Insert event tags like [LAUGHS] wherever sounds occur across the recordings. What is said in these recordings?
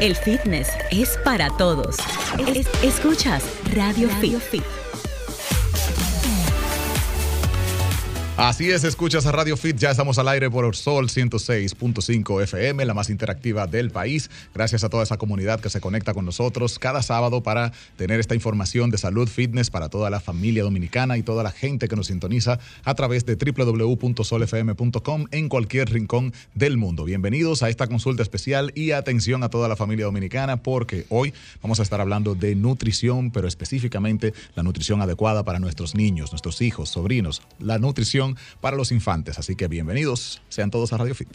El fitness es para todos. Es- escuchas Radio, Fit. Así es, escuchas a Radio Fit, ya estamos al aire por Sol 106.5 FM, la más interactiva del país. Gracias a toda esa comunidad que se conecta con nosotros cada sábado para tener esta información de salud, fitness para toda la familia dominicana y toda la gente que nos sintoniza a través de www.solfm.com en cualquier rincón del mundo. Bienvenidos a esta consulta especial y atención a toda la familia dominicana porque hoy vamos a estar hablando de nutrición, pero específicamente la nutrición adecuada para nuestros niños, nuestros hijos, sobrinos, la nutrición para los infantes. Así que bienvenidos sean todos a Radio Fit.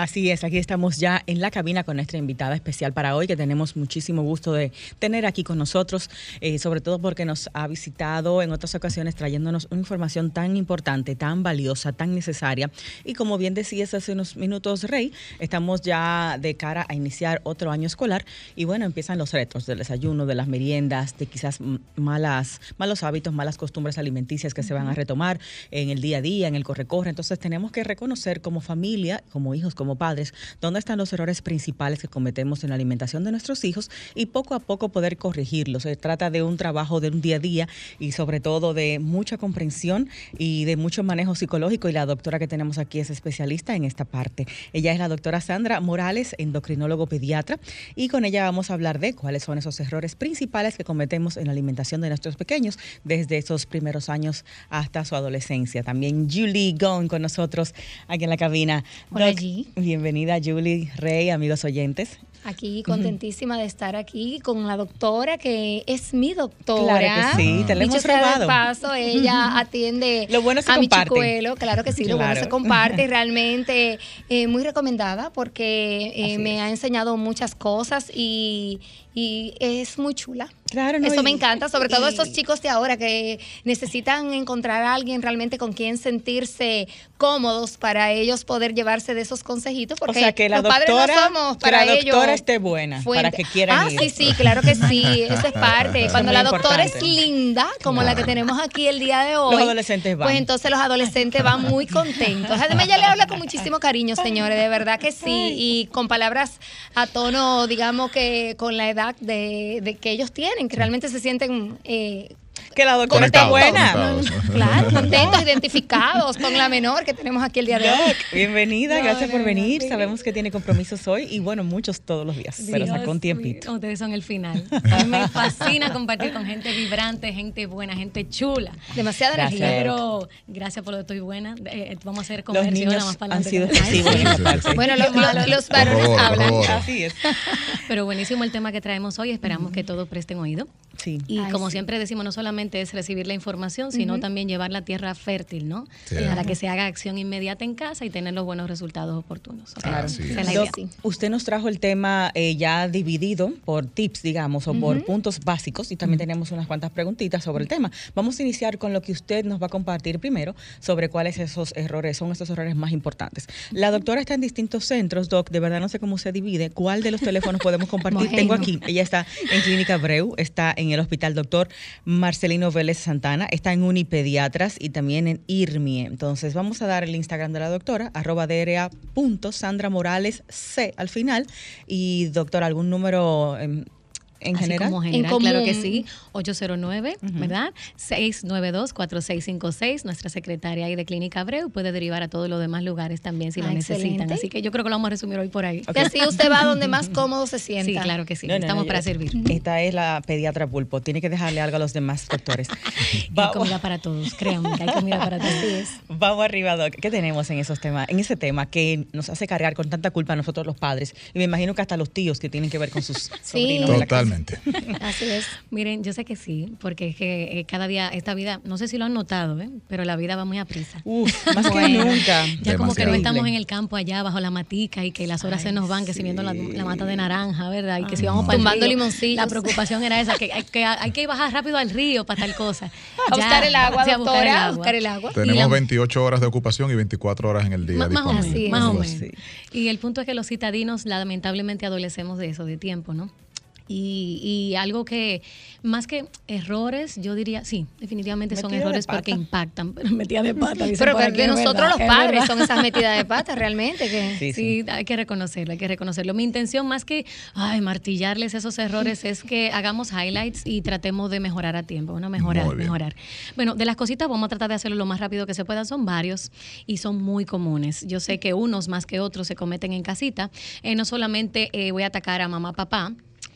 Así es, aquí estamos ya en la cabina con nuestra invitada especial para hoy, que tenemos muchísimo gusto de tener aquí con nosotros, eh, sobre todo porque nos ha visitado en otras ocasiones trayéndonos una información tan importante, tan valiosa, tan necesaria. Y como bien decías hace unos minutos, Rey, estamos ya de cara a iniciar otro año escolar y bueno, empiezan los retos del desayuno, de las meriendas, de quizás malas, malos hábitos, malas costumbres alimenticias que se van a retomar en el día a día, en el corre-corre. Entonces tenemos que reconocer como familia, como hijos, como padres, dónde están los errores principales que cometemos en la alimentación de nuestros hijos y poco a poco poder corregirlos. Se trata de un trabajo de un día a día y sobre todo de mucha comprensión y de mucho manejo psicológico y la doctora que tenemos aquí es especialista en esta parte. Ella es la doctora Sandra Morales, endocrinólogo pediatra y con ella vamos a hablar de cuáles son esos errores principales que cometemos en la alimentación de nuestros pequeños desde esos primeros años hasta su adolescencia. También Julie Gone con nosotros aquí en la cabina. Hola, Doc. Bienvenida Julie Rey, amigos oyentes. Aquí contentísima de estar aquí con la doctora que es mi doctora. Claro que sí, te la hemos de paso, ella atiende Lo bueno se a mi comparte. chicuelo, claro que sí, lo bueno se comparte [LAUGHS] realmente eh, muy recomendada porque eh, me ha enseñado muchas cosas y, y es muy chula. Claro, no, Eso y- me encanta, sobre todo y- estos chicos de ahora que necesitan encontrar a alguien realmente con quien sentirse cómodos para ellos poder llevarse de esos consejitos O porque sea, que la los padres doctora, no somos que para la ellos doctora esté buena, fuente. para que quieran Ah, ir. sí, sí, claro que sí, [LAUGHS] eso es parte. Eso Cuando es la doctora es linda, como la que tenemos aquí el día de hoy, Los adolescentes van. pues entonces los adolescentes van muy [LAUGHS] contentos. Además, ella le habla con muchísimo cariño, señores, de verdad que sí, y con palabras a tono, digamos que con la edad de, de que ellos tienen, que realmente se sienten... eh, Que la doctora está buena. [LAUGHS] Claro, [LAUGHS] contentos, identificados con la menor que tenemos aquí el día de hoy. Doc, bienvenida, No, gracias no, por no, venir. Sabemos que tiene compromisos hoy y bueno, muchos todos los días, pero Dios sacó un tiempito. mío, Ustedes son el final. A mí me fascina compartir con gente vibrante, gente buena, gente chula. Demasiada Gracias. energía. Pero gracias por lo de estoy buena. Eh, vamos a hacer Los comercio ahora niños más para han sido excesivos sí. Bueno, lo- lo- los varones Por favor, por hablan. Así es. Pero buenísimo el tema que traemos hoy. Esperamos que todos presten oído. Sí. Y Ay, como sí. siempre decimos, no solamente es recibir la información, sino también llevar la tierra fértil, ¿no? Sí. Para que se haga acción inmediata en casa y tener los buenos resultados oportunos. Claro. Es Doc, usted nos trajo el tema eh, ya dividido por tips, digamos, o por puntos básicos y también tenemos unas cuantas preguntitas sobre el tema. Vamos a iniciar con lo que usted nos va a compartir primero sobre cuáles esos errores son esos errores más importantes. La doctora está en distintos centros, Doc, de verdad no sé cómo se divide, cuál de los teléfonos podemos compartir. [LAUGHS] Tengo aquí, ella está en Clínica Breu, está en el Hospital Doctor Marcelino Vélez Santana, está en Unipediatras y también en IRMIE. Entonces vamos a dar el Instagram de la doctora, arroba DRA punto Sandra Morales C al final. Y doctora, ¿algún número em, en Así general? como En claro que común. sí. 809, ¿verdad? 692-4656. Nuestra secretaria ahí de Clínica Abreu puede derivar a todos los demás lugares también si Ah, lo necesitan. excelente. Así que yo creo que lo vamos a resumir hoy por ahí. Que así usted va donde más [LAUGHS] cómodo se sienta. Sí, claro que sí. No, no, no, Estamos yo- para servir. Esta es la pediatra pulpo. Tiene que dejarle algo a los demás doctores. [LAUGHS] Hay comida para todos, créanme que hay comida para todos. Vamos arriba, Doc. ¿Qué tenemos en esos temas, en ese tema que nos hace cargar con tanta culpa a nosotros los padres? Y me imagino que hasta los tíos que tienen que ver con sus sobrinos. de la casa. Totalmente. [LAUGHS] Así es. Miren, yo sé que sí, porque es que eh, cada día, esta vida, no sé si lo han notado, ¿eh? pero la vida va muy a prisa. Uf, más que Bueno, nunca. Ya como que no estamos en el campo allá bajo la matica y que las horas se nos van, que si viendo la, la mata de naranja, ¿verdad? Y que si vamos para el Tumbando limoncillos. La preocupación era esa, que hay, que hay que bajar rápido al río para tal cosa. [LAUGHS] A buscar el agua, sí, a buscar el doctora, agua. buscar el agua. Y Tenemos la- 28 horas de ocupación y 24 horas en el día más o menos, más o Sí. menos. Y el punto es que los citadinos lamentablemente adolecemos de eso, de tiempo, ¿no? Y, y algo que, más que errores, yo diría, sí, definitivamente son de errores porque impactan. [LAUGHS] Pero metida de pata. dicen Pero que de nosotros verdad, los es padres son esas [LAUGHS] metidas de pata realmente. Que... Sí, Sí, hay que reconocerlo, hay que reconocerlo. Mi intención más que ay, martillarles esos errores es que hagamos highlights y tratemos de mejorar a tiempo, ¿no? Mejorar, mejorar. Bueno, de las cositas vamos a tratar de hacerlo lo más rápido que se pueda, son varios y son muy comunes. Yo sé que unos más que otros se cometen en casita. Eh, no solamente eh, voy a atacar a mamá, papá,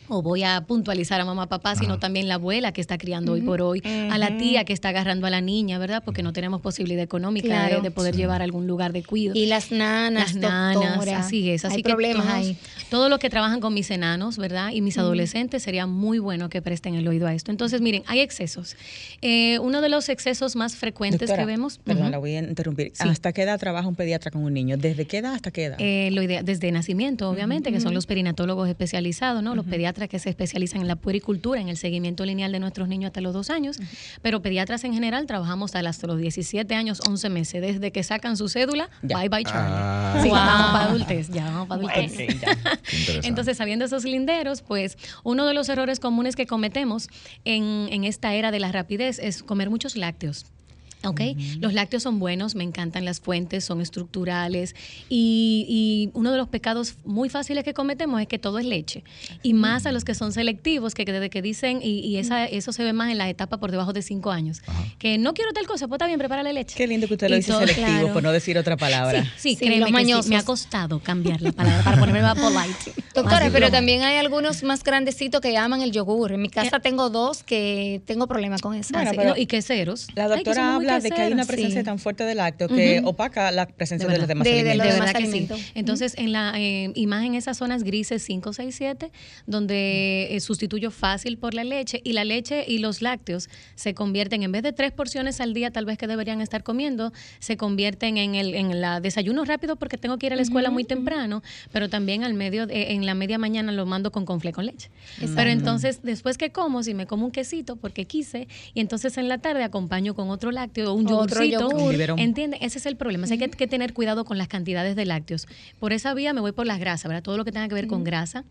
o voy a puntualizar a mamá, papá, sino también la abuela que está criando hoy por hoy, a la tía que está agarrando a la niña, ¿verdad? Porque no tenemos posibilidad económica de- Claro. de, poder llevar a algún lugar de cuidado. Y las nanas, Las nanas, doctora. así es. Así Hay que problemas todos, ahí. todos los que trabajan con mis enanos, ¿verdad? Y mis adolescentes, sería muy bueno que presten el oído a esto. Entonces, miren, hay excesos. Eh, uno de los excesos más frecuentes Doctora, que vemos. Perdón, la voy a interrumpir. Sí. ¿Hasta qué edad trabaja un pediatra con un niño? ¿Desde qué edad hasta qué edad? Eh, lo idea, desde nacimiento, obviamente, que son los perinatólogos especializados, ¿no? Los pediatras que se especializan en la puericultura, en el seguimiento lineal de nuestros niños hasta los dos años. Pero pediatras en general trabajamos hasta los 17 años, 11 meses, desde que sacan su cédula, Ya. bye bye Charlie. Ah. Sí, Wow. vamos para adultez, ya vamos para adultez. [LAUGHS] Entonces, sabiendo esos linderos, pues uno de los errores comunes que cometemos en, en esta era de la rapidez es comer muchos lácteos. ¿Ok? Los lácteos son buenos, me encantan las fuentes, son estructurales y, y uno de los pecados muy fáciles que cometemos es que todo es leche. Y más a los que son selectivos, que desde que dicen, y, y esa, eso se ve más en la etapa por debajo de cinco años, que no quiero tal cosa, pues está bien, prepárale leche. Qué lindo que usted lo Y dice todo- selectivo, claro. por no decir otra palabra. Sí, sí, Sí, créeme que sí, me ha costado cambiar la palabra para ponerme más polite. [LAUGHS] Doctora, pero también hay algunos más grandecitos que aman el yogur. En mi casa tengo dos que tengo problemas con eso. Bueno, no, y queseros. La Ay, que doctora de que hay una presencia sí. tan fuerte de lácteo que opaca la presencia De de, los demás De- de alimentos. los De demás verdad que sí. Entonces, en la eh, y más en esas zonas grises 5, 6, 7, donde eh, sustituyo fácil por la leche y la leche y los lácteos se convierten en vez de tres porciones al día, tal vez que deberían estar comiendo, se convierten en el en la desayuno rápido porque tengo que ir a la escuela muy temprano, pero también al medio de- en la media mañana lo mando con confle con leche. Pero entonces después que como, si me como un quesito porque quise y entonces en la tarde acompaño con otro lácteo un Otro yogurcito, yogur. Un biberón. ¿Entiende? Ese es el problema. O sea, hay que, que tener cuidado con las cantidades de lácteos. Por esa vía me voy por las grasas, ¿verdad? Todo lo que tenga que ver con grasa.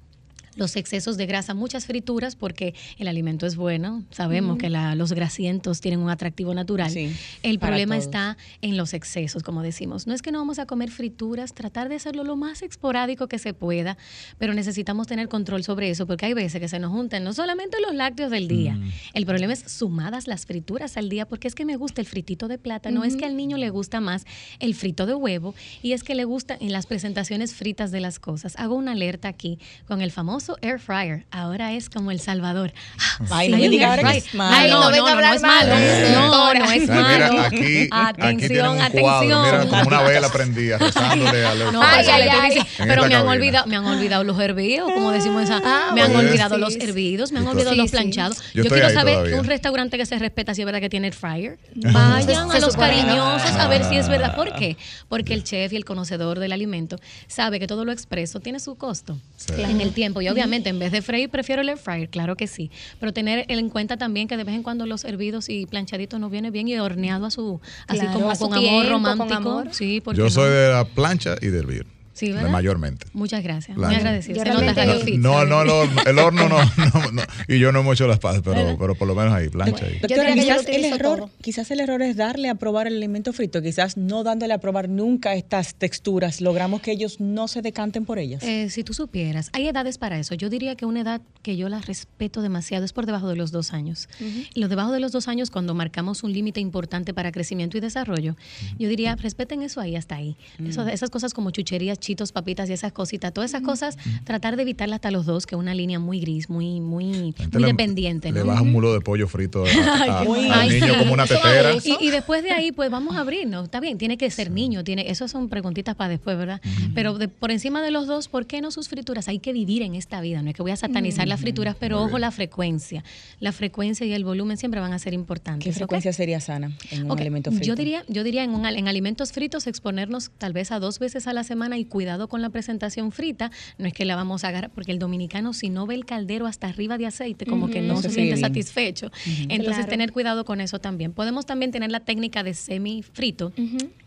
Los excesos de grasa, muchas frituras, porque el alimento es bueno. Sabemos que la- los grasientos tienen un atractivo natural. Sí, el problema todos. está en los excesos, como decimos. No es que no vamos a comer frituras, tratar de hacerlo lo más esporádico que se pueda, pero necesitamos tener control sobre eso, porque hay veces que se nos juntan no solamente los lácteos del día. El problema es sumadas las frituras al día, porque es que me gusta el fritito de plátano, es que al niño le gusta más el frito de huevo y es que le gusta en las presentaciones fritas de las cosas. Hago una alerta aquí con el famoso air fryer. Ahora es como el Salvador. Ah, Ay, sí, no me un diga air ahora que fryer. es malo. Ay, no, No a no hablar es malo. No, no es mira, malo. aquí, aquí Atención, un atención. mira, como una vela prendida, rezándole a los No, Ay, pero, ay, ay. pero me han olvidado, me han olvidado los hervidos, como decimos esa, Ah, me han olvidado Sí, los hervidos, me han olvidado sí, los planchados. Yo quiero saber todavía. un restaurante que se respeta si es verdad que tiene air fryer. Se- Vayan a los cariñosos a ver si es verdad. ¿Por qué? Porque el chef y el conocedor del alimento sabe que todo lo expreso tiene su costo Sí. en el tiempo. Y obviamente en vez de freír prefiero el air fryer, claro que sí. Pero tener en cuenta también que de vez en cuando los hervidos y planchaditos nos viene bien y horneado a su, así como a su con tiempo, amor con romántico. amor. Sí, ¿por Yo soy no? de la plancha y del vir. Sí, ¿verdad? Mayormente. Muchas gracias. Plancha. Muy Fit, No, no, el horno, el horno no, no, no. [LAUGHS] Y yo no hemos hecho las paces, pero, pero por lo menos ahí, plancha ahí. Doctora, quizás el error, todo. quizás el error es darle a probar el alimento frito, quizás no dándole a probar nunca estas texturas, logramos que ellos no se decanten por ellas. Eh, si tú supieras, hay edades para eso. Yo diría que una edad que yo la respeto demasiado es por debajo de los dos años. Y los debajo de los dos años, cuando marcamos un límite importante para crecimiento y desarrollo, yo diría, respeten eso ahí hasta ahí. Eso- esas cosas como chucherías, chitos, papitas y esas cositas, todas esas cosas, tratar de evitarlas hasta los dos, que es una línea muy gris, muy, muy, muy le- dependiente. Le ¿no? baja un mulo de pollo frito a- [LAUGHS] a- al niño como una tetera. Y, y después de ahí, pues vamos a abrirnos. Está bien, tiene que ser niño. tiene Eso son preguntitas para después, ¿verdad? Pero de- por encima de los dos, ¿por qué no sus frituras? Hay que vivir en esta vida. No es que voy a satanizar las frituras, pero Muy ojo bien. la frecuencia. La frecuencia y el volumen siempre van a ser importantes. ¿Qué frecuencia sería sana en un Ok, alimento frito? Yo diría, yo diría en, un en alimentos fritos exponernos tal vez a dos veces a la semana y cuidado con la presentación frita, no es que la vamos a agarrar, porque el dominicano si no ve el caldero hasta arriba de aceite, como que no No se se siente bien. satisfecho. Entonces, Claro. tener cuidado con eso también. Podemos también tener la técnica de semifrito,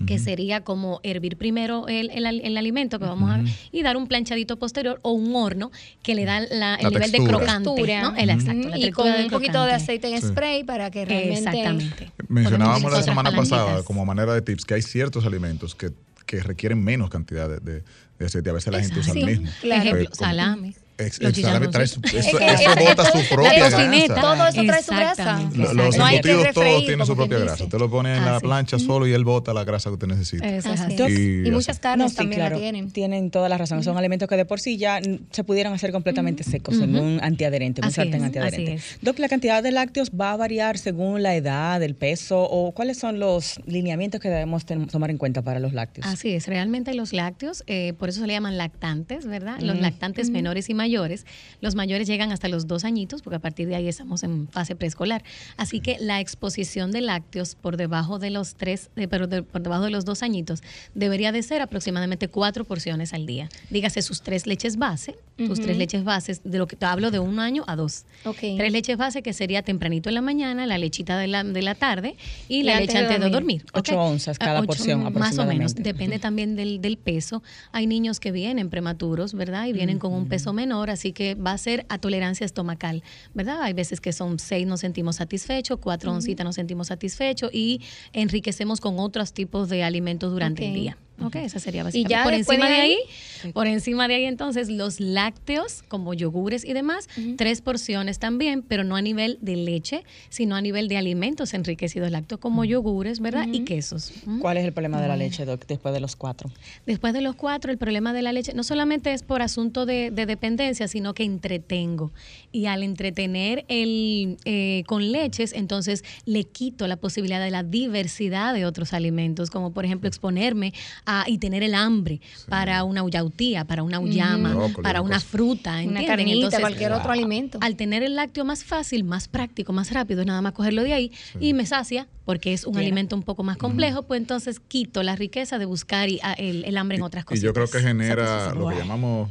que sería como hervir primero el, el al- el alimento que vamos a y dar un planchadito posterior o un horno que le da la- el La nivel de crocante. Textura. ¿no? El, exacto, la y con un poquito de aceite en Sí. spray para que realmente Exactamente. Mencionábamos la semana pasada, como manera de tips, que hay ciertos alimentos que, que requieren menos cantidad de, de- de aceite. A veces la gente usa el mismo. claro. Ejemplo, Eh, como- salame. Ex- los el salame trae su- chicharroncitos. eso, Es que eso eso- bota su eso- propia grasa. Todo eso trae su grasa. Los No embutidos todos tienen su propia grasa. dice. Usted lo pone en la Así. plancha solo y él bota la grasa que usted necesita. Y Y, muchas carnes No, sí, también claro, la tienen. tienen toda la razón. Son alimentos que de por sí ya mm, se pudieran hacer completamente secos en un antiadherente, un Así sartén es, antiadherente. Doc, la cantidad de lácteos va a variar según la edad, el peso o cuáles son los lineamientos que debemos tomar en cuenta para los lácteos. Así es, realmente los lácteos, eh, por eso se le llaman lactantes, ¿verdad? Los lactantes menores y mayores. Los mayores llegan hasta los dos añitos, porque a partir de ahí estamos en fase preescolar. Así que la exposición de lácteos por debajo de los tres, eh, pero de- por debajo de los dos añitos, debería de ser aproximadamente cuatro porciones al día. Dígase sus tres leches base, sus tres leches bases, de lo que te hablo de un año a dos. Ok. Tres leches base que sería tempranito en la mañana, la lechita de la, de la tarde y, Y la leche de antes de dormir. dormir. Ocho ¿ok? onzas cada Ah, ocho, porción Más o menos, aproximadamente. depende también del, del peso. Hay niños que vienen prematuros, ¿verdad? Y vienen con un peso menor, así que va a ser a tolerancia estomacal, ¿verdad? Hay veces que son seis nos sentimos satisfechos, cuatro oncitas nos sentimos satisfechos y enriquecemos con otros tipos de alimentos durante el día. Ok, esa sería básicamente. ya por encima de de ahí- ahí, por encima de ahí entonces los lácteos como yogures y demás, tres porciones también, pero no a nivel de leche, sino a nivel de alimentos enriquecidos lácteos como yogures, ¿verdad? Y quesos. ¿Cuál es el problema de la leche, Doc, después de los cuatro? Después de los cuatro, el problema de la leche no solamente es por asunto de, de dependencia, sino que entretengo. Y al entretener el, eh, con leches, entonces le quito la posibilidad de la diversidad de otros alimentos, como por ejemplo exponerme a, y tener el hambre para una yautía, para una uyama, para una fruta, Una ¿entienden? carnita, Entonces, cualquier otro alimento. al tener el lácteo más fácil, más práctico, más rápido, es nada más cogerlo de ahí y me sacia, porque es un alimento un poco más complejo, pues entonces quito la riqueza de buscar y, a- el, el hambre en otras Y cosas. yo creo que genera lo que llamamos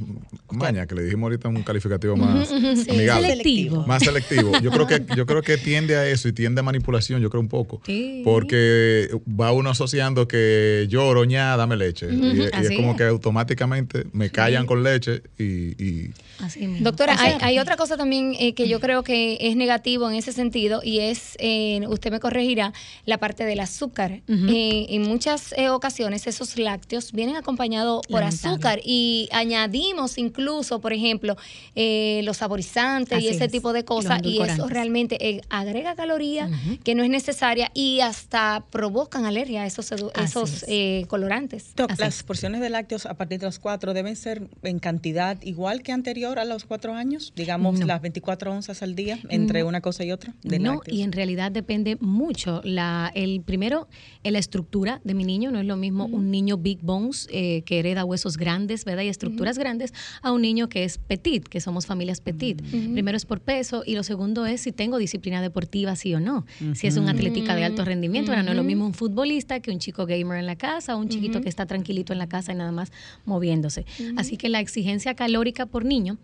maña, que le dijimos ahorita un calificativo más amigable. Selectivo. Más selectivo. Yo creo que yo creo que tiende a eso y tiende a manipulación, yo creo un poco. Sí. Porque va uno asociando que lloro, ña, dame leche. y, y es como es. que automáticamente me callan con leche y, y Así mismo. Doctora, hay, hay otra cosa también eh, que yo creo que es negativo en ese sentido y es, eh, usted me corregirá, la parte del azúcar. Eh, en muchas eh, ocasiones esos lácteos vienen acompañados por Lamentable. azúcar y añadimos incluso, por ejemplo, eh, los saborizantes y ese es. tipo de cosas y, eso realmente eh, agrega calorías que no es necesaria y hasta provocan alergia a esos, esos es. eh, colorantes. Las es. porciones de lácteos a partir de los cuatro deben ser en cantidad igual que anterior a los cuatro años, digamos No. las 24 onzas al día entre una cosa y otra de no, lácteos. y en realidad depende mucho. La, el primero, la estructura de mi niño, no es lo mismo un niño big bones eh, que hereda huesos grandes, ¿verdad? Y estructuras grandes, a un niño que es petit, que somos familias petit. Primero es por peso y lo segundo es si tengo disciplina deportiva, sí o no. Si es un atlética de alto rendimiento, ahora no es lo mismo un futbolista que un chico gamer en la casa o un chiquito que está tranquilito en la casa y nada más moviéndose. Así que la exigencia calórica por niño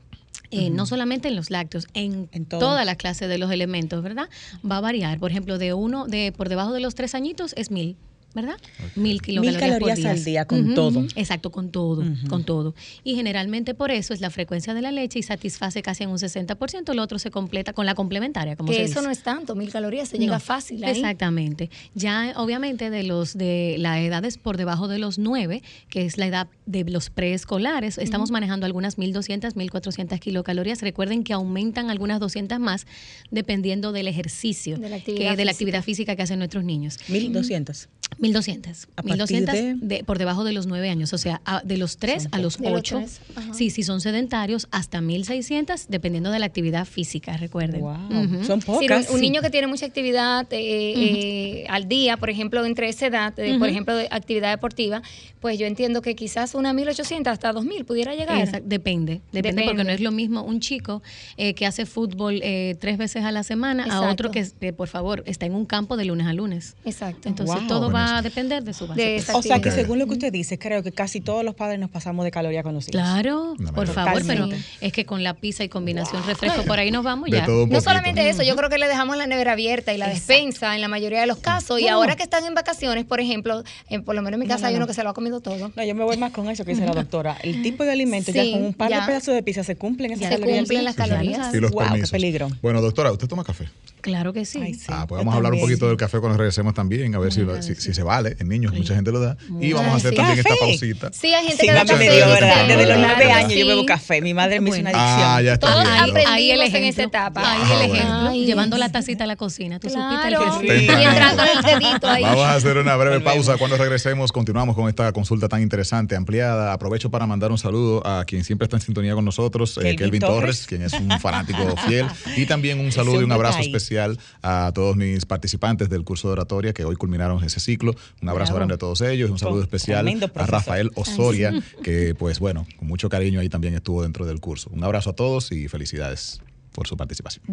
eh, no solamente en los lácteos, en, En todas las clases de los elementos, ¿verdad? Va a variar. Por ejemplo, de uno, de por debajo de los tres añitos es mil. ¿Verdad? Mil kilocalorías, calorías por al día con todo. Exacto, con todo, con todo. Y generalmente por eso es la frecuencia de la leche y satisface casi en un 60%, lo otro se completa con la complementaria, como Que se eso dice. no es tanto, mil calorías, se llega fácil ahí. Exactamente. Ya obviamente de los de la edades por debajo de los 9, que es la edad de los preescolares, estamos manejando algunas 1200, 1400 kilocalorías. Recuerden que aumentan algunas 200 más dependiendo del ejercicio, De la que actividad de la física. actividad física que hacen nuestros niños. 1200. 1200. A partir 1200 de- de- por debajo de los 9 años, o sea, a- de los 3 a los De los 8. tres, ajá. Sí, si son sedentarios, hasta 1600, dependiendo de la actividad física, recuerden. Wow, son pocas. un, un niño que tiene mucha actividad eh, eh, al día, por ejemplo, entre esa edad, eh, por ejemplo, de actividad deportiva, pues yo entiendo que quizás una 1800 hasta 2000 pudiera llegar. Exacto, depende, depende, porque no es lo mismo un chico eh, que hace fútbol eh, tres veces a la semana a otro que, que, por favor, está en un campo de lunes a lunes. Exacto. Entonces Wow. todo va va a depender de su base. De esa O sea que según lo que usted dice, creo que casi todos los padres nos pasamos de calorías con los hijos. Claro, No, por favor, pero es que con la pizza y combinación refresco por ahí nos vamos De ya. No solamente eso, yo creo que le dejamos la nevera abierta y la despensa en la mayoría de los casos. Y ahora que están en vacaciones, por ejemplo, en- por lo menos en mi casa no, hay no. uno que se lo ha comido todo. No, yo me voy más con eso que dice la [LAUGHS] doctora. El tipo de alimento, Sí, ya con un par ya. de pedazos de pizza se cumplen esas Se calorías. cumplen las calorías. Y los Wow, qué permisos. peligro. Bueno, doctora, ¿usted toma café? Claro que sí. Ay, sí. ah, pues vamos a hablar un poquito del café cuando regresemos también, a ver si, lo- si, si se vale. En niños, mucha gente lo da. Y vamos a hacer sí. también esta pausita. Sí, hay gente Sí, que da café. dio, ¿verdad? Desde los claro, nueve años sí. yo bebo café. Mi madre me hizo una adicción. Ah, ya está Todos bien. aprendimos Ahí el en ejemplo. esa etapa. Ahí Ah, el bueno. ejemplo. Ay. Llevando la tacita a la cocina. Tú Claro. supiste el que Y entrando el dedito ahí. Vamos a hacer una breve pausa. Cuando regresemos, continuamos con esta consulta tan interesante, ampliada. Aprovecho para mandar un saludo a quien siempre está en sintonía con nosotros, eh, Kelvin Torres. Quien es un fanático fiel. [LAUGHS] Y también un saludo y un abrazo ahí. Especial a todos mis participantes del curso de oratoria que hoy culminaron ese ciclo. Un abrazo Bravo. grande a todos ellos. Un saludo especial a. Rafael Osoria, [LAUGHS] que pues bueno, con mucho cariño ahí también estuvo dentro del curso. Un abrazo a todos y felicidades por su participación.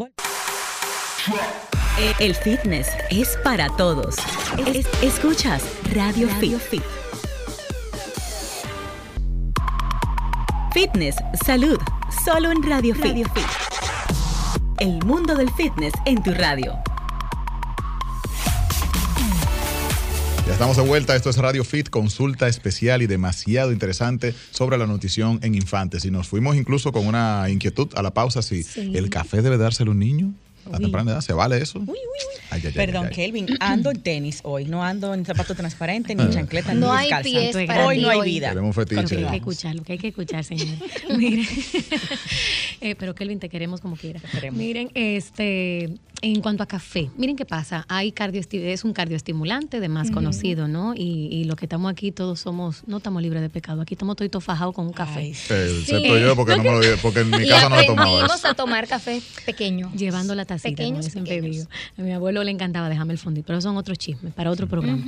El fitness es para todos. Es- escuchas Radio, Fit. Fitness, salud, solo en Radio, Fit. El mundo del fitness en tu radio. Ya estamos de vuelta. Esto es Radio Fit, consulta especial y demasiado interesante sobre la nutrición en infantes. Y nos fuimos incluso con una inquietud a la pausa si Sí. el café debe dárselo a un niño a temprana edad. ¿Se vale eso? Uy, uy, uy. Ay, ay, ay, Perdón, ay, ay. Kelvin, ando en tenis hoy. No ando en zapato transparente, ni en chancleta, No ni hay descalza. pies Hoy para hoy no hay vida. Tenemos fetiche. Lo que hay que Continuamos. escuchar, lo que hay que escuchar, señor. [LAUGHS] Miren, [LAUGHS] Eh, pero Kelvin, te queremos como quiera. queremos. Miren, este, en cuanto a café, miren qué pasa. Hay es un cardioestimulante de más conocido, ¿no? Y, y los que estamos aquí todos somos, no estamos libres de pecado. Aquí estamos todos fajados con un café. Ay, Eh, excepto yo, porque, no me lo, porque en mi [LAUGHS] casa no me tomaba eso. a tomar café pequeño. Llevando la tacita, Pequeños, siempre pequeños. A mi abuelo le encantaba dejarme el fondito, pero son otros chismes para otro programa.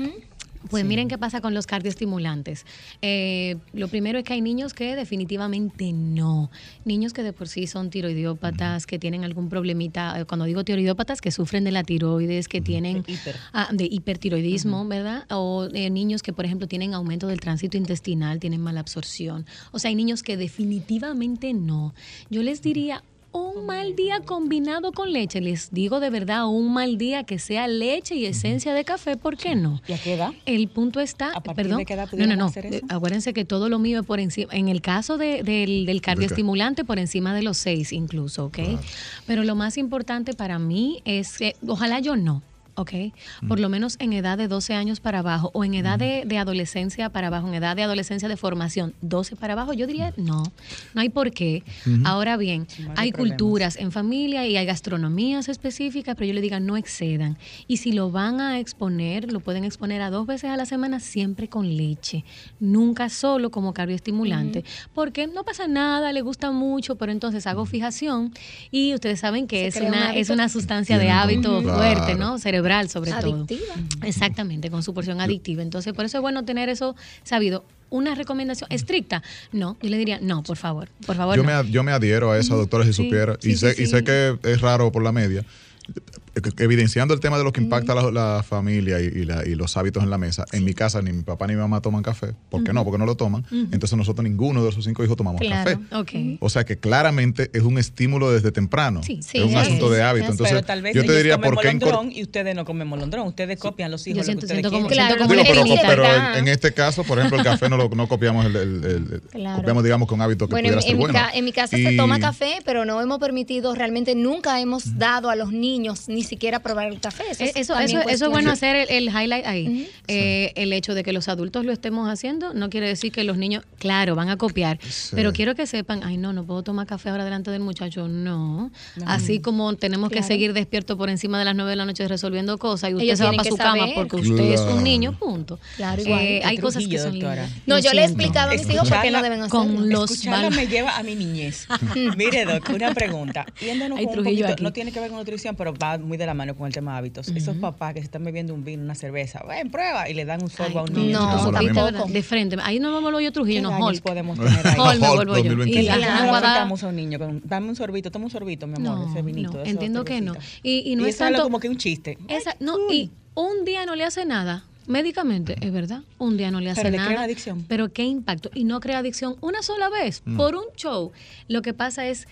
Pues miren qué pasa con los cardioestimulantes. Eh, lo primero es que hay niños que definitivamente no. Niños que de por sí son tiroidiópatas, que tienen algún problemita, eh, cuando digo tiroidiópatas, que sufren de la tiroides, que tienen De hiper. ah, de hipertiroidismo, ¿verdad? O eh, niños que, por ejemplo, tienen aumento del tránsito intestinal, tienen mala absorción. O sea, hay niños que definitivamente no. Yo les diría un mal día combinado con leche. Les digo de verdad, un mal día que sea leche y esencia de café, ¿por qué no? ¿Y a qué edad? El punto está, ¿A partir perdón, de qué edad no, no, no, hacer eso? eh, acuérdense que todo lo mío es por encima, en el caso de- del, del cardioestimulante, por encima de los seis incluso, ¿ok? Pero lo más importante para mí es que, ojalá yo no, ¿ok? Por lo menos en edad de 12 años para abajo o en edad de, de adolescencia para abajo, en edad de adolescencia de formación, 12 para abajo, yo diría no, no hay por qué. Ahora bien, No hay culturas en familia y hay gastronomías específicas, pero yo le diga no excedan. Y si lo van a exponer, lo pueden exponer a dos veces a la semana, siempre con leche, nunca solo como cardioestimulante, porque no pasa nada, le gusta mucho, pero entonces hago fijación y ustedes saben que Se es un una, es una sustancia de hábito. fuerte. ¿no? Cerebral sobre todo. Adictiva. Exactamente, con su porción adictiva. Entonces, por eso es bueno tener eso sabido. Una recomendación estricta, no, yo le diría, no, por favor, por favor. Yo no. me, ad- yo me adhiero a esa, doctora, si Sí, supiera. sí, y, sí, sé, y sé que es raro por la media. Evidenciando el tema de lo que impacta la, la familia y, y la- y los hábitos en la mesa. En mi casa ni mi papá ni mi mamá toman café. ¿Por qué no? Porque no lo toman. Entonces nosotros ninguno de sus cinco hijos tomamos Claro, café. O sea que claramente es un estímulo desde temprano. Sí, sí, es un asunto de hábito. es. Entonces, pero tal vez yo te diría por qué y ustedes no comen molondrón. Ustedes copian los hijos Yo lo que siento- ustedes siento como- quieren. Claro, siento como Digo, una pero, en, en este caso, por ejemplo, el café no, lo, no copiamos el, el- el- Claro. copiamos, digamos, con hábitos que Bueno, en, pudiera ser en mi ca- en mi casa se toma café, pero no hemos permitido, realmente nunca hemos dado a los niños ni siquiera probar el café. Eso, Eh, es Eso, también eso, eso es bueno hacer el, el highlight ahí. Eh, El hecho de que los adultos lo estemos haciendo no quiere decir que los niños, claro, van a copiar. Sí. Pero quiero que sepan, ay, no, no puedo tomar café ahora delante del muchacho. No. Así como tenemos que seguir despiertos por encima de las nueve de la noche resolviendo cosas y usted Ellos se va para su cama porque usted es un niño, punto. Claro, igual. Eh, hay cosas que son doctora. No, yo le he explicado a mis hijos por qué no deben hacerlo. Con los Escucharla me lleva a mi niñez. [LAUGHS] Mire, Doc, una pregunta. Yéndonos un Trujillo poquito, no tiene que ver con nutrición, pero va muy de la mano con el tema de hábitos. Esos papás que se están bebiendo un vino, una cerveza, ven, prueba, y le dan un sorbo a un niño. no, Eso es lo ¿viste, mismo. verdad? De frente. Ahí no me vuelvo yo Trujillo, ¿Qué no, Hulk. podemos tener ahí? Hulk me vuelvo yo. 2021. Y la ¿Cómo le agua da- tratamos a un niño? Con- Dame un sorbito, toma un sorbito, mi amor, No, ese vinito. no, entiendo que no. Y, y no es eso es tanto... como que un chiste. Esa- no, y un día no le hace nada. médicamente, es verdad, un día no le hace Pero le nada. crea adicción. Pero qué impacto. Y no crea adicción una sola vez, por un show. Lo que pasa es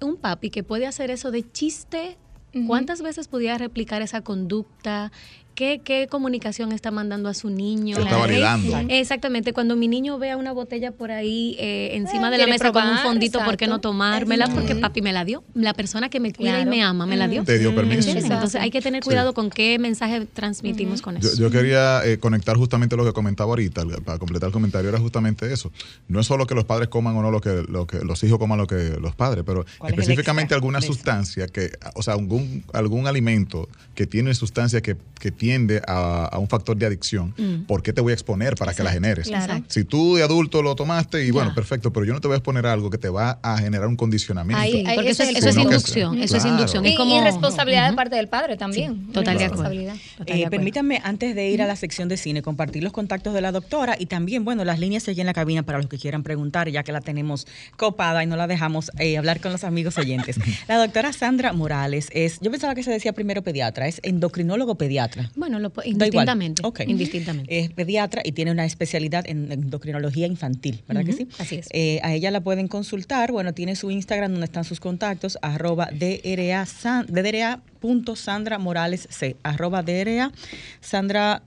un papi que puede hacer eso de chiste. ¿Cuántas veces pudiera replicar esa conducta? ¿Qué, qué comunicación está mandando a su niño? Se está validando. Exactamente. Cuando mi niño vea una botella por ahí eh, encima Ah, de la mesa con un fondito, ¿por qué no exacto. tomármela? Porque papi me la dio. La persona que me cuida y me ama me la dio. Te dio permiso. Entonces hay que tener cuidado con qué mensaje transmitimos con eso. yo quería eh, conectar justamente lo que comentaba ahorita, para completar el comentario, era justamente eso. No es solo que los padres coman o no lo que, lo que los hijos coman lo que los padres, pero ¿Cuál es el específicamente alguna sustancia que, o sea, algún, algún alimento que tiene sustancia que, que tiende a, a un factor de adicción, ¿por qué te voy a exponer para que la generes? claro. Si tú de adulto lo tomaste y Ya. bueno, perfecto, pero yo no te voy a exponer algo que te va a generar un condicionamiento. Ahí- ahí Porque eso, es- eso inducción, eso es inducción. Y, Es como y responsabilidad de parte del padre también. total de acuerdo. Responsabilidad. Total de Eh, acuerdo. permítanme, antes de ir a la sección de cine, compartir los contactos de la doctora y también, bueno, las líneas allí en la cabina para los que quieran preguntar, ya que la tenemos copada y no la dejamos eh, hablar con los amigos oyentes. [LAUGHS] La doctora Sandra Morales es, yo pensaba que se decía primero pediatra, es endocrinólogo pediatra. Bueno, lo, indistintamente. Ok. Indistintamente. Es pediatra y tiene una especialidad en endocrinología infantil, ¿verdad que sí? así es. Eh, a ella la pueden consultar. Bueno, tiene su Instagram donde están sus contactos, arroba DRA, san- DRA.sandra Morales C, arroba DRA Sandra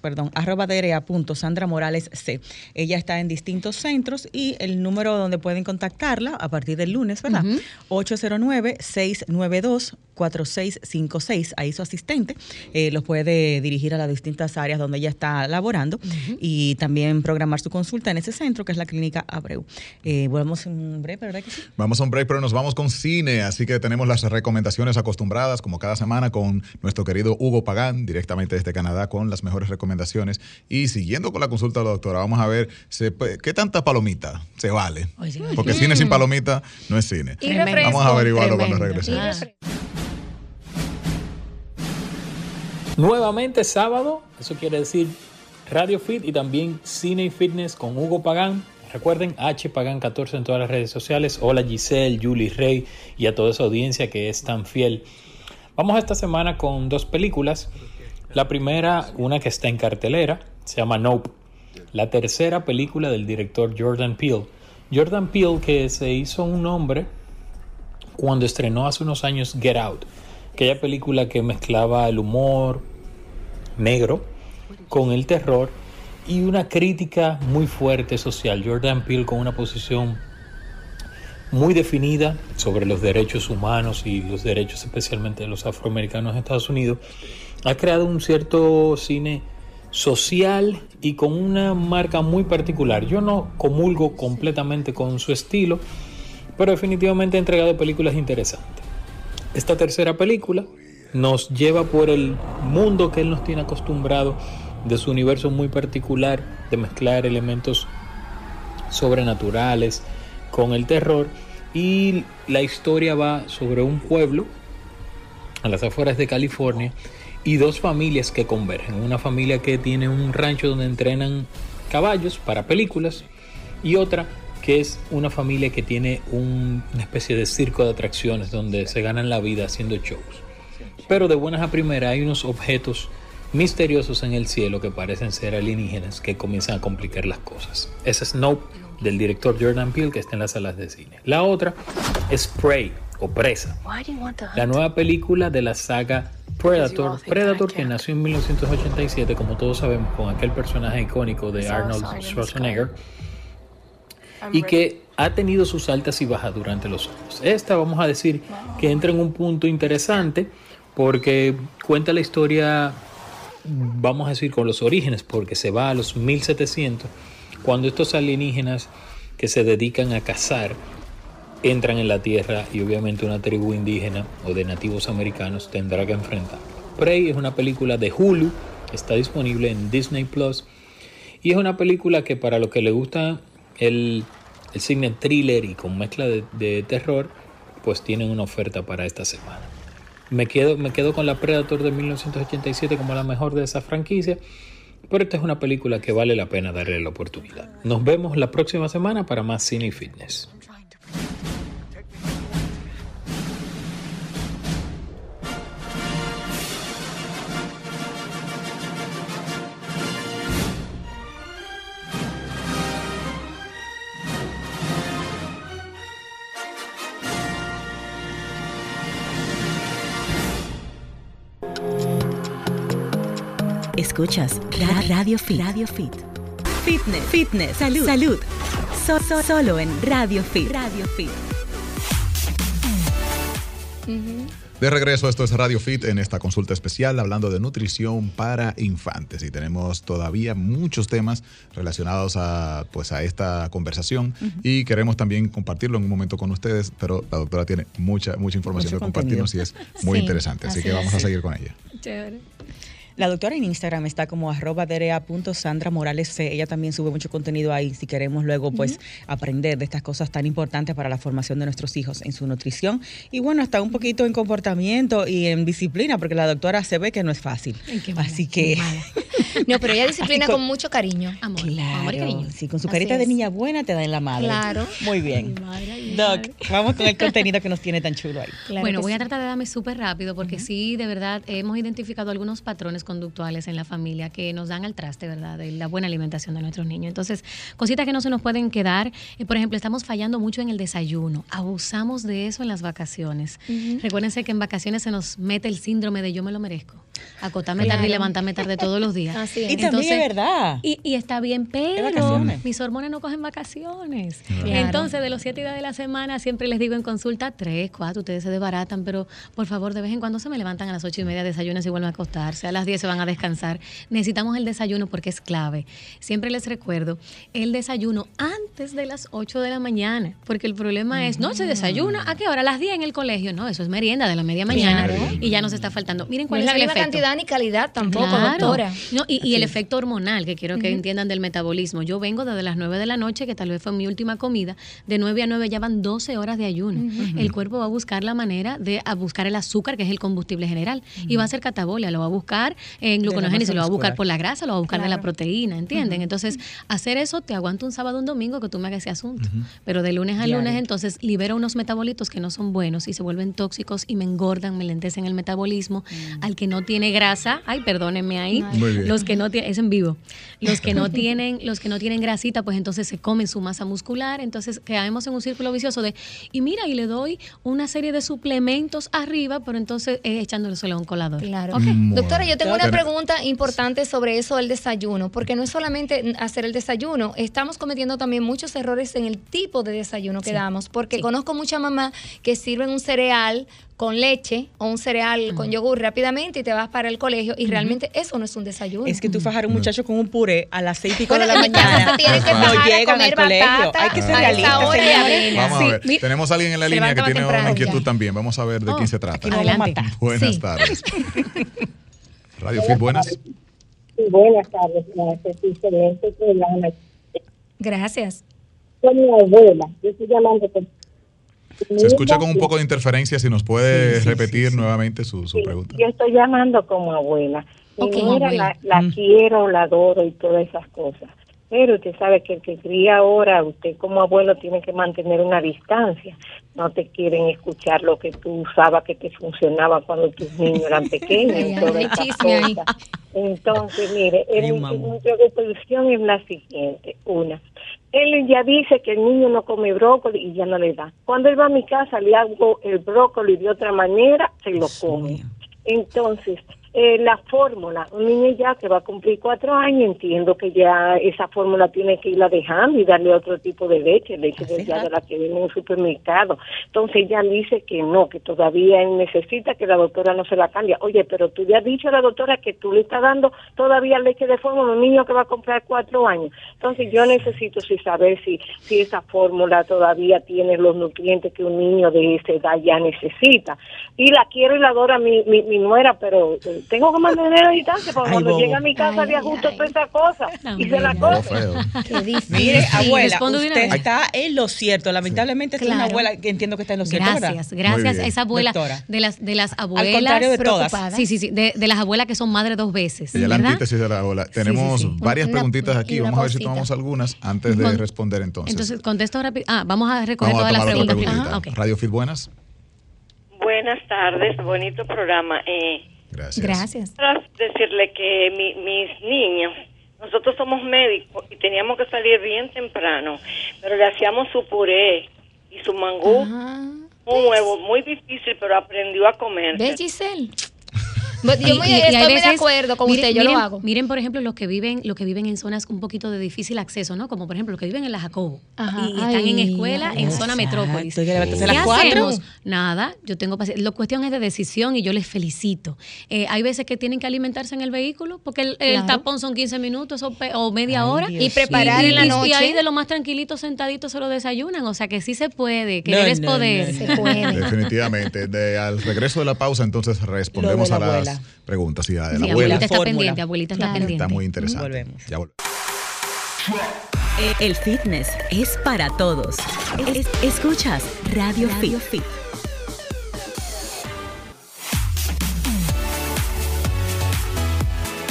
perdón, arroba DRA punto Sandra Morales C. Ella está en distintos centros y el número donde pueden contactarla a partir del lunes, ¿verdad? 809-692-4656. Ahí su asistente eh, los puede dirigir a las distintas áreas donde ella está laborando y también programar su consulta en ese centro que es la clínica Abreu. Eh, volvemos en breve, ¿verdad que sí? Vamos a un break, pero nos vamos con cine, así que tenemos las recomendaciones acostumbradas, como cada semana, con nuestro querido Hugo Pagán, directamente desde Canadá, con las mejores recomendaciones. Y siguiendo con la consulta de la doctora, vamos a ver se qué tanta palomita se vale. Porque cine sin palomita no es cine. Y refresco. Vamos a averiguarlo cuando regresemos. Nuevamente sábado, eso quiere decir Radio Fit y también Cine y Fitness con Hugo Pagán. Recuerden, H Pagán 14 en todas las redes sociales. Hola Giselle, Julie Rey y a toda esa audiencia que es tan fiel. Vamos esta semana con dos películas. La primera, una que está en cartelera, se llama Nope. La tercera película del director Jordan Peele. Jordan Peele que se hizo un nombre cuando estrenó hace unos años Get Out, aquella película que mezclaba el humor negro con el terror y una crítica muy fuerte social. Jordan Peele con una posición muy definida sobre los derechos humanos y los derechos especialmente de los afroamericanos en Estados Unidos, ha creado un cierto cine social y con una marca muy particular. Yo no comulgo completamente con su estilo, pero definitivamente ha entregado películas interesantes. Esta tercera película nos lleva por el mundo que él nos tiene acostumbrado de su universo muy particular de mezclar elementos sobrenaturales con el terror y la historia va sobre un pueblo a las afueras de California y dos familias que convergen. Una familia que tiene un rancho donde entrenan caballos para películas y otra que es una familia que tiene un- una especie de circo de atracciones donde se ganan la vida haciendo shows. Pero de buenas a primeras hay unos objetos misteriosos en el cielo que parecen ser alienígenas que comienzan a complicar las cosas. Esa es Nope del director Jordan Peele que está en las salas de cine. La otra es Prey o Presa. La nueva película de la saga Predator, Predator que nació en 1987, como todos sabemos, con aquel personaje icónico de Arnold Schwarzenegger y que ha tenido sus altas y bajas durante los años. Esta vamos a decir que entra en un punto interesante porque cuenta la historia, vamos a decir, con los orígenes, porque se va a los 1700, cuando estos alienígenas que se dedican a cazar entran en la Tierra y obviamente una tribu indígena o de nativos americanos tendrá que enfrentar. Prey es una película de Hulu, está disponible en Disney Plus y es una película que para los que le gusta el, el thriller y con mezcla de, de terror, pues tienen una oferta para esta semana. Me quedo, me quedo con la Predator de 1987 como la mejor de esa franquicia, pero esta es una película que vale la pena darle la oportunidad. Nos vemos la próxima semana para más cine y fitness. Escuchas Ra- Radio Fit. Radio Fit. Fitness, fitness, salud, salud. So- so- solo en Radio Fit. Radio Fit. De regreso, esto es Radio Fit en esta consulta especial hablando de nutrición para infantes y tenemos todavía muchos temas relacionados a pues a esta conversación y queremos también compartirlo en un momento con ustedes, pero la doctora tiene mucha mucha información Mucho que compartirnos y es muy Sí, interesante, así así que vamos a seguir con ella. Chévere. La doctora en Instagram está como arroba derea.sandra Morales C. Ella también sube mucho contenido ahí si queremos luego pues aprender de estas cosas tan importantes para la formación de nuestros hijos en su nutrición. Y bueno, hasta un poquito en comportamiento y en disciplina, porque la doctora se ve que no es fácil. Ay, qué mala, Así que... [LAUGHS] No, pero ella disciplina con con- mucho cariño. Amor, Claro, amor y cariño. sí, con su Así carita de niña buena te da en la madre. Claro. Muy bien. Ay, madre, ay, Doc, vamos con el contenido que nos tiene tan chulo ahí. Claro bueno, voy a tratar de darme súper rápido porque sí, de verdad, hemos identificado algunos patrones conductuales en la familia que nos dan al traste, ¿verdad? De la buena alimentación de nuestros niños. Entonces, cositas que no se nos pueden quedar. Eh, por ejemplo, estamos fallando mucho en el desayuno. Abusamos de eso en las vacaciones. Recuérdense que en vacaciones se nos mete el síndrome de yo me lo merezco. Acotarme tarde y Claro. levantarme tarde todos los días. Así es. Y también es verdad. Y, y está bien, pero vacaciones. mis hormonas no cogen vacaciones. Claro. Entonces, de los siete días de la semana, siempre les digo en consulta, tres, cuatro, ustedes se desbaratan, pero por favor, de vez en cuando se me levantan a las ocho y media, desayunan y vuelven a acostarse, a las diez se van a descansar. Necesitamos el desayuno porque es clave. Siempre les recuerdo el desayuno antes de las 8 de la mañana, porque el problema es, no se desayuna, ¿a qué hora? A las 10 en el colegio. No, eso es merienda de la media mañana Claro. y ya nos está faltando. Miren cuál es es, la el efecto. Cantidad ni calidad tampoco, Claro. doctora. No, y, y el efecto hormonal, que quiero que entiendan del metabolismo. Yo vengo desde las 9 de la noche, que tal vez fue mi última comida, de 9 a 9 ya van 12 horas de ayuno. El cuerpo va a buscar la manera de a buscar el azúcar, que es el combustible general, y va a hacer catabolia, lo va a buscar en gluconogénesis, lo va a buscar por la grasa, lo va a buscar de la Claro. proteína, ¿entienden? Entonces, hacer eso te aguanta un sábado, un domingo que tú me hagas ese asunto. Pero de lunes a lunes, entonces libera unos metabolitos que no son buenos y se vuelven tóxicos y me engordan, me lentecen el metabolismo. Al que no tiene grasa, ay, perdónenme ahí, Muy bien. los que no tienen, es en vivo, los que no [LAUGHS] tienen, los que no tienen grasita, pues entonces se comen su masa muscular, entonces caemos en un círculo vicioso de, y mira, y le doy una serie de suplementos arriba, pero entonces eh, echándole a un colador. Claro. Doctora, yo tengo una pregunta importante sobre eso del desayuno, porque no es solamente hacer el desayuno, estamos cometiendo también muchos errores en el tipo de desayuno que damos, porque sí. conozco mucha mamá que sirven un cereal con leche o un cereal con yogur rápidamente y te vas para el colegio y realmente eso no es un desayuno. Es que tú fajar a un muchacho con un puré a las seis y pico Bueno, de la mañana. se tienen que no a llegan comer al colegio. Hay que ser a realistas. Vamos a Sí, ver, mi- tenemos a alguien en la Se línea que tiene una inquietud ya. también. Vamos a ver de Oh, quién se trata. Aquí nos vamos a Adelante. matar. [LAUGHS] Buenas Sí. tardes. [LAUGHS] Radio Fit, buenas. Sí, buenas tardes. Gracias. Soy mi abuela. Yo estoy llamando por. Se escucha con un poco de interferencia. Si nos puede Sí, sí, repetir sí, sí. nuevamente su, su Sí, pregunta. Yo estoy llamando como abuela. Mi Ok, nuera abuela. la, la quiero, la adoro y todas esas cosas. Pero usted sabe que el que cría ahora, usted como abuelo tiene que mantener una distancia. No te quieren escuchar lo que tú usabas que te funcionaba cuando tus niños eran [LAUGHS] pequeños. Entonces, mire, el, mi preocupación es la siguiente. Una, él ya dice que el niño no come brócoli y ya no le da. Cuando él va a mi casa, le hago el brócoli de otra manera, se lo come. Entonces, eh, la fórmula, un niño ya que va a cumplir cuatro años, entiendo que ya esa fórmula tiene que irla dejando y darle otro tipo de leche, leche de, ya de la que viene en un supermercado. Entonces ella dice que no, que todavía él necesita que la doctora no se la cambie. Oye, pero tú le has dicho a la doctora que tú le estás dando todavía leche de fórmula a un niño que va a comprar cuatro años. Entonces yo necesito sí saber si, si esa fórmula todavía tiene los nutrientes que un niño de esa edad ya necesita. Y la quiero y la adoro mi, mi, mi nuera, pero eh, tengo que mantener a distancia porque Ay, cuando bobo. llega a mi casa ajusto ay. toda esa cosa y se la come. [LAUGHS] Mire, Sí, abuela, respondo de una usted vez. está en lo cierto. Lamentablemente es una Claro. abuela que entiendo que está en lo cierto. Gracias, gracias a esa abuela Doctora. de las de las abuelas contrario de todas. Sí, sí, sí, de, de las abuelas que son madres dos veces, Ella la ¿verdad? antítesis de la ola. Tenemos sí. varias Una- preguntitas aquí. Vamos a ver si tomamos algunas antes de Con- responder entonces. Entonces, contesto rápido. Ah, vamos a recoger Vamos a todas las preguntas. Ajá, ok. Radio Fit, buenas. Buenas tardes, bonito programa. Eh, Gracias. Gracias. para decirle que mi- mis niños, nosotros somos médicos y teníamos que salir bien temprano, pero le hacíamos su puré y su mangú, Ah, un huevo muy difícil, pero aprendió a comer. ¿Ves, Giselle? Yo muy- estoy muy de acuerdo con usted, yo lo miren, hago. Miren, por ejemplo, los que viven, los que viven en zonas un poquito de difícil acceso, ¿no? Como por ejemplo los que viven en la Jacobo Ajá. y están en Ay, escuela en zona metrópolis. Hay que levantarse a ¿Qué las cuatro. hacemos? Nada, yo tengo paciencia. La cuestión es de decisión y yo les felicito. Eh, hay veces que tienen que alimentarse en el vehículo porque el, el Claro. tapón son 15 minutos o, pe- o media Ay, hora. Dios Y preparar Y- en la noche. Y ahí de lo más tranquilito, sentadito, se lo desayunan. O sea que sí se puede, que No, eres no, poder. no, Se puede. Definitivamente. De- al regreso de la pausa, entonces respondemos a la las abuela. preguntas. Y a Sí, la abuelita abuela está Fórmula. pendiente, abuelita está Claro. pendiente. está muy interesante. Volvemos. Ya volvemos. El fitness es para todos. Es- escuchas Radio, Fit. Fit.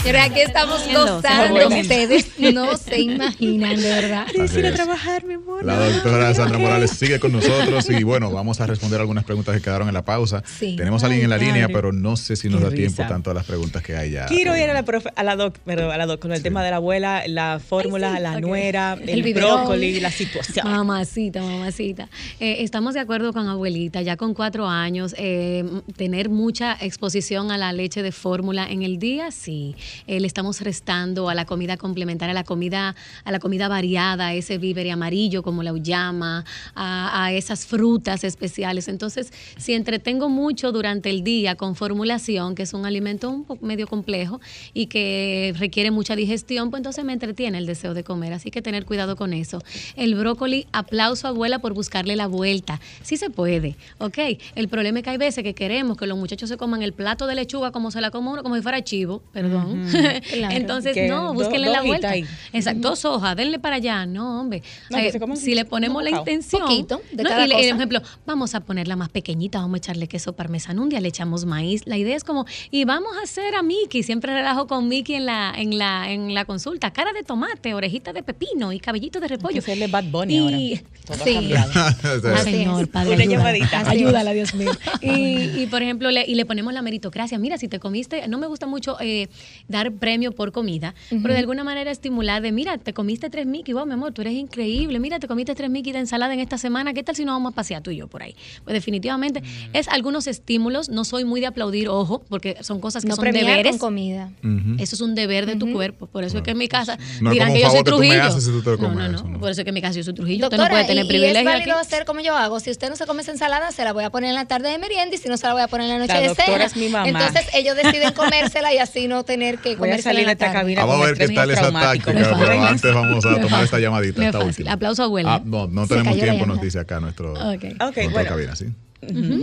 Pero aquí estamos gozando. Ustedes [LAUGHS] no se imaginan, de verdad. Así es. trabajar, mi amor. La doctora Sandra Morales sigue con nosotros y bueno, vamos a responder algunas preguntas que quedaron en la pausa. Sí. Tenemos a alguien en la línea, pero no sé si nos Qué da tiempo tanto a las preguntas que hay ya. Quiero ir a la, profe- a la doc, perdón, a la doc con el tema de la abuela, la fórmula, la nuera, El el, brócoli, la situación. Mamacita, mamacita. Eh, estamos de acuerdo con abuelita, ya con cuatro años, eh, tener mucha exposición a la leche de fórmula en el día, sí. Eh, le estamos restando a la comida complementaria, a la comida, a la comida variada, a ese víver amarillo como la uyama, a, a esas frutas especiales. Entonces, si entretengo mucho durante el día con formulación, que es un alimento un poco medio complejo y que requiere mucha digestión, pues entonces me entretiene el deseo de comer. Así que tener cuidado con eso. El brócoli, aplauso abuela por buscarle la vuelta. Sí se puede, ¿ok? El problema es que hay veces que queremos que los muchachos se coman el plato de lechuga como se la come uno, como si fuera chivo, perdón. Claro. Entonces, Que no, búsquenle la vuelta. ahí. Exacto, dos hojas, denle para allá. No, hombre. No, coman si le ponemos la intención. Poquito de ¿no? cada y le- cosa. por ejemplo, vamos a ponerla más pequeñita, vamos a echarle queso parmesano, un día le echamos maíz. La idea es como, y vamos a hacer a Mickey, siempre relajo con Mickey en la, en la, en la consulta, cara de tomate, orejita de pepino y cabellito de Hay que repollo. hacerle Bad Bunny Y- ahora. [LAUGHS] Todo Sí. Ah, [LAUGHS] señor, padre, Una llamadita. Ayúdala, Dios mío. [LAUGHS] Y, y, por ejemplo, le, y le ponemos la meritocracia. Mira, si te comiste, no me gusta mucho eh, dar premio por comida, pero de alguna manera estimular de, mira, te comiste tres Mickey, wow, mi amor, tú eres increíble. Mira, te comiste tres Mickey de ensalada en esta semana. ¿Qué tal si nos vamos a pasear tú y yo por ahí? Pues definitivamente es algunos estímulos. No soy muy de aplaudir, ojo, porque son cosas que No son deberes. con comida. Ujú. Eso es un deber de tu cuerpo. Por eso es que en mi casa No dirán que yo soy que Trujillo. si tú te lo no, comes, no, no, eso no. Por eso es que en mi casa yo soy Trujillo. Usted no Doctora, puede tener y- y, privilegio es válido aquí. hacer como yo hago. Si usted no se come esa ensalada, se la voy a poner en la tarde de merienda y si no se la voy a poner en la noche La de doctora cena. es mi mamá. Entonces ellos deciden [LAUGHS] comérsela y así no tener que Voy a comérsela salir de esta cabina Vamos a ver qué tal esa táctica, pero antes vamos a [LAUGHS] tomar esta llamadita, esta última. Aplauso, abuela. Ah, no, no tenemos tiempo, nos dice acá nuestro Ok. Ok, control bueno. cabina, ¿sí?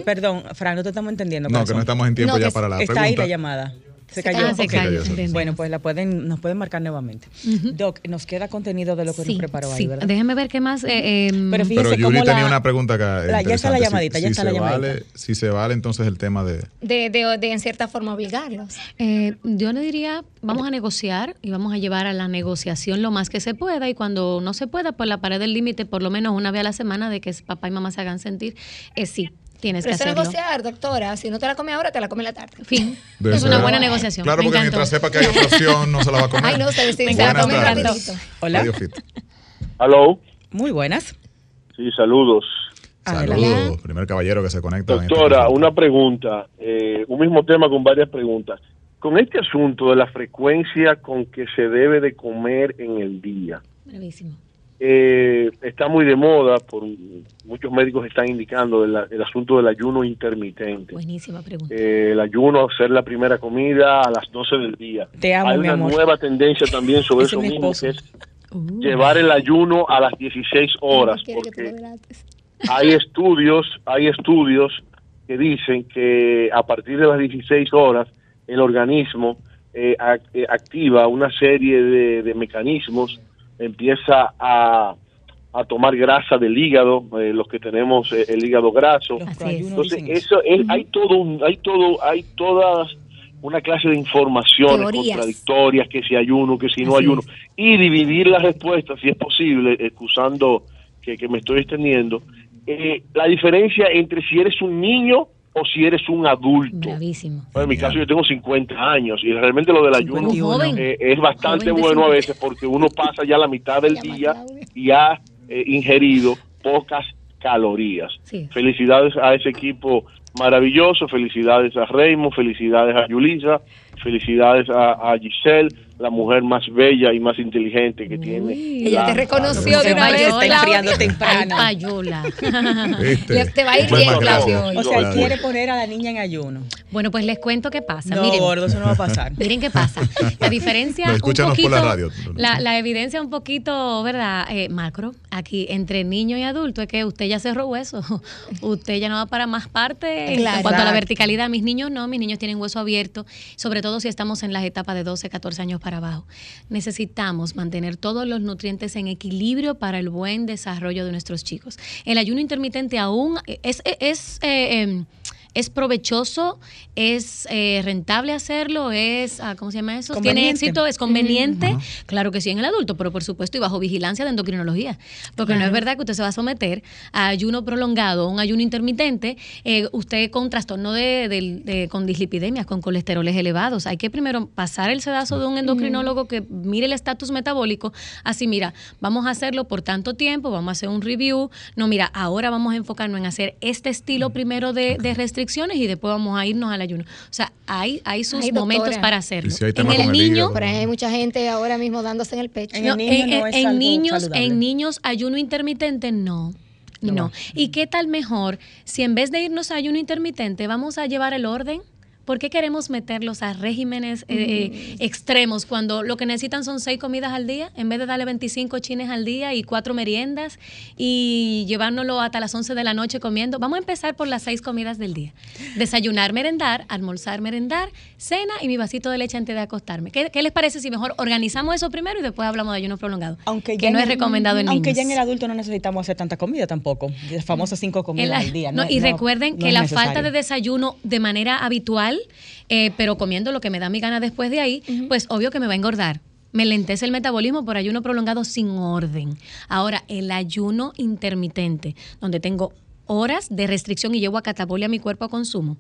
Perdón, Fran, no te estamos entendiendo. No, que no estamos en tiempo No, ya que para la Está pregunta. ahí la llamada. Se cayó. Ah, se cayó. Bueno, pues la pueden, nos pueden marcar nuevamente. Doc, nos queda contenido de lo que Sí, nos preparó ahí. ¿verdad? Déjeme ver qué más. eh, em, Pero fíjese Pero cómo Yuri la- tenía una pregunta acá. La- ya está la llamadita, Si- ya está la llamadita. Vale, si se vale, entonces el tema de. De, de, de en cierta forma obligarlos. eh, yo le diría, vamos a negociar y vamos a llevar a la negociación lo más que se pueda y cuando no se pueda, pues la pared del límite, por lo menos una vez a la semana, de que papá y mamá se hagan sentir, eh, sí, tienes Pero que hacerlo. negociar, doctora. Si no te la come ahora, te la come en la tarde. Fin. [LAUGHS] Debe es ser. una buena negociación. Claro, Me porque encantó. mientras sepa que hay otra opción, no se la va a comer. Ay, no, ustedes sí, se la Buenas rapidito. Hola. Fit. Aló, Muy buenas. sí, saludos. Saludos, primer caballero que se conecta. en esta Doctora, una pregunta, eh, un mismo tema con varias preguntas. Con este asunto de la frecuencia con que se debe de comer en el día, Bravísimo. Eh, está muy de moda, por muchos médicos están indicando el, el asunto del ayuno intermitente. Buenísima pregunta. Eh, el ayuno, hacer la primera comida a las 12 del día. Te amo, Hay mi una amor. nueva tendencia también sobre eso es mi mismo, que es Uh. llevar el ayuno a las 16 horas. No porque hay estudios, hay estudios que dicen que a partir de las 16 horas el organismo eh, eh, activa una serie de, de mecanismos, empieza a, a tomar grasa del hígado, eh, los que tenemos eh, el hígado graso. Entonces eso. es, hay todo, un- hay todo, hay todas una clase de informaciones Teorías. contradictorias, que si ayuno, que si no Así ayuno, es. y dividir la respuesta, si es posible, excusando que, que me estoy extendiendo, eh, la diferencia entre si eres un niño o si eres un adulto. Bravísimo. Bueno, en mi caso yo tengo 50 años y realmente lo del ayuno 51. Joven. eh, es bastante Joven bueno a 50. veces porque uno pasa ya la mitad del día y ha eh, ingerido pocas calorías. Sí. Felicidades a ese equipo maravilloso, felicidades a Raymond, felicidades a Yulisa, felicidades a, a Giselle, la mujer más bella y más inteligente que tiene. Ella la- te reconoció de una vez. Está enfriando temprano. Ay, payola. ¿Viste? [LAUGHS] Le- te va a ir bien, hoy. O sea, quiere poner a la niña en ayuno. Bueno, pues les cuento qué pasa. No, Miren, gordo, eso no va a pasar. [LAUGHS] Miren qué pasa. La diferencia. No, un escúchanos por la radio. La, la evidencia un poquito, ¿verdad? Eh, macro, aquí entre niño y adulto, es que usted ya cerró hueso. [LAUGHS] Usted ya no va para más parte en cuanto a la verticalidad. Mis niños no, mis niños tienen hueso abierto, sobre todo si estamos en las etapas de 12, 14 años para abajo. Necesitamos mantener todos los nutrientes en equilibrio para el buen desarrollo de nuestros chicos. El ayuno intermitente aún es, es, eh, em, es provechoso, es eh, rentable hacerlo, es, ah, ¿cómo se llama eso? Tiene éxito, es conveniente. Claro que sí en el adulto, pero por supuesto y bajo vigilancia de endocrinología. Porque no es verdad que usted se va a someter a ayuno prolongado, un ayuno intermitente, eh, usted con trastorno de, de- de- con dislipidemias, con colesteroles elevados. Hay que primero pasar el sedazo de un endocrinólogo que mire el estatus metabólico. Así, mira, vamos a hacerlo por tanto tiempo, vamos a hacer un review. No, mira, ahora vamos a enfocarnos en hacer este estilo primero de, de restricciones y después vamos a irnos al ayuno. O sea, hay, hay sus Ay, momentos para hacerlo. Si en el niño. Por ahí hay mucha gente ahora mismo dándose en el pecho. En no, el niño en, no en- es en algo niños, saludable. en niños, ayuno intermitente no. No. ¿Y qué tal mejor si en vez de irnos a ayuno intermitente vamos a llevar el orden? ¿Por qué queremos meterlos a regímenes eh, eh, extremos cuando lo que necesitan son seis comidas al día en vez de darle 25 chines al día y cuatro meriendas y llevárnoslo hasta las 11 de la noche comiendo? Vamos a empezar por las seis comidas del día. Desayunar, merendar, almorzar, merendar, cena y mi vasito de leche antes de acostarme. ¿Qué, qué les parece si mejor organizamos eso primero y después hablamos de ayuno prolongado? Aunque que ya no es recomendado en Aunque niños. ya en el adulto no necesitamos hacer tanta comida tampoco. Las famosas cinco comidas al día. [LAUGHS] no, y no- recuerden no que la necesario. falta de desayuno de manera habitual, eh, pero comiendo lo que me da mi gana después de ahí, pues obvio que me va a engordar. Me lentece el metabolismo por ayuno prolongado sin orden. Ahora, el ayuno intermitente, donde tengo horas de restricción y llevo a catabolia mi cuerpo a consumo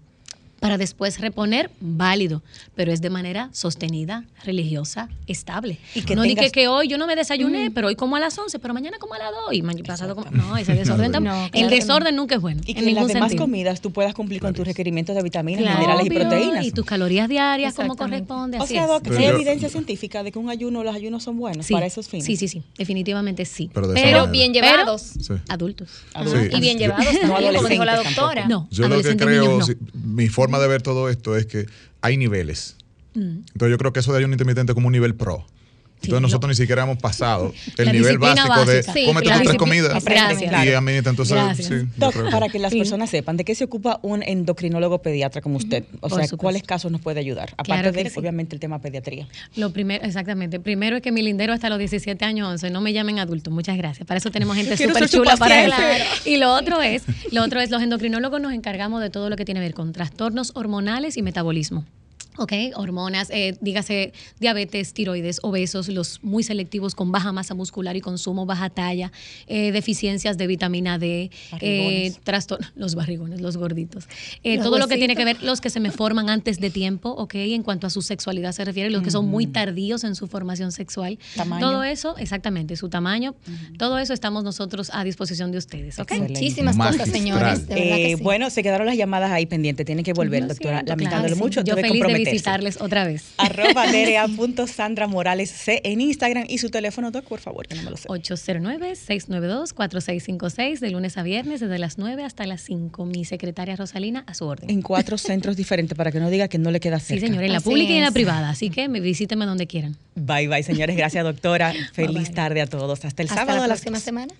para después reponer, válido, pero es de manera sostenida, religiosa, estable. Y que no tengas- que, que hoy yo no me desayuné, pero hoy como a las 11, pero mañana como a las 2 y mañana pasado como... No, ese desorden No, El claro no. desorden nunca es bueno. Y que en las demás sentido. comidas tú puedas cumplir con tus requerimientos de vitaminas, Claro, minerales y proteínas. Y tus calorías diarias, como corresponde. o así sea. Doc, hay evidencia científica de que un ayuno, los ayunos son buenos Sí, para esos fines. sí, sí, sí, definitivamente sí. Pero de Pero bien llevados. Sí. Adultos. Adultos. Sí. Y bien llevados también, como dijo la doctora. No, Yo lo que creo, mi forma de ver todo esto es que hay niveles. Mm. Entonces yo creo que eso de ayuno intermitente como un nivel pro. Entonces nosotros ni siquiera hemos pasado [LAUGHS] el La nivel básico de. Sí, cómete tus tres comidas Gracias. y. Entonces, sí, Doc, creo que- para que las personas sepan, ¿de qué se ocupa un endocrinólogo pediatra como usted? O Por sea, supuesto. ¿cuáles casos nos puede ayudar? Aparte Claro de, sí. obviamente, el tema pediatría. Lo primero, exactamente. Primero es que mi lindero hasta los 17 años 11, no me llamen adulto, muchas gracias. Para eso tenemos gente [LAUGHS] súper chula para paciente. [LAUGHS] Y lo otro es, lo otro es los endocrinólogos nos encargamos de todo lo que tiene que ver con trastornos hormonales y metabolismo. Ok, hormonas, eh, dígase diabetes, tiroides, obesos, los muy selectivos con baja masa muscular y consumo, baja talla, eh, deficiencias de vitamina D, eh, [LAUGHS] los barrigones, los gorditos, Eh, Los todo lo que tiene que ver los que se me forman antes de tiempo, ¿ok? En cuanto a su sexualidad se refiere, los que son muy tardíos en su formación sexual. Tamaño. Todo eso, exactamente, su tamaño, todo eso estamos nosotros a disposición de ustedes, ¿ok? Excelente. Muchísimas cosas, señores. De verdad que Eh, sí. Bueno, se quedaron las llamadas ahí pendientes. Tienen que volver, doctora. Lamentándolo claro, sí. mucho. Yo feliz de visitarles otra vez. [LAUGHS] Arroba Sandra Morales C en Instagram y su teléfono, Doc, por favor, que no me lo sé. 809-692-4656, de lunes a viernes, desde las 9 hasta las 5. Mi secretaria Rosalina, a su orden. En cuatro centros diferentes para que no diga que no le queda Sí, cerca. señor, en la Así pública y en la privada. Así que me visítenme donde quieran. Bye, bye, señores. Gracias, doctora. [LAUGHS] Feliz bye. tarde a todos. Hasta el Hasta sábado la a las próxima 2. semana.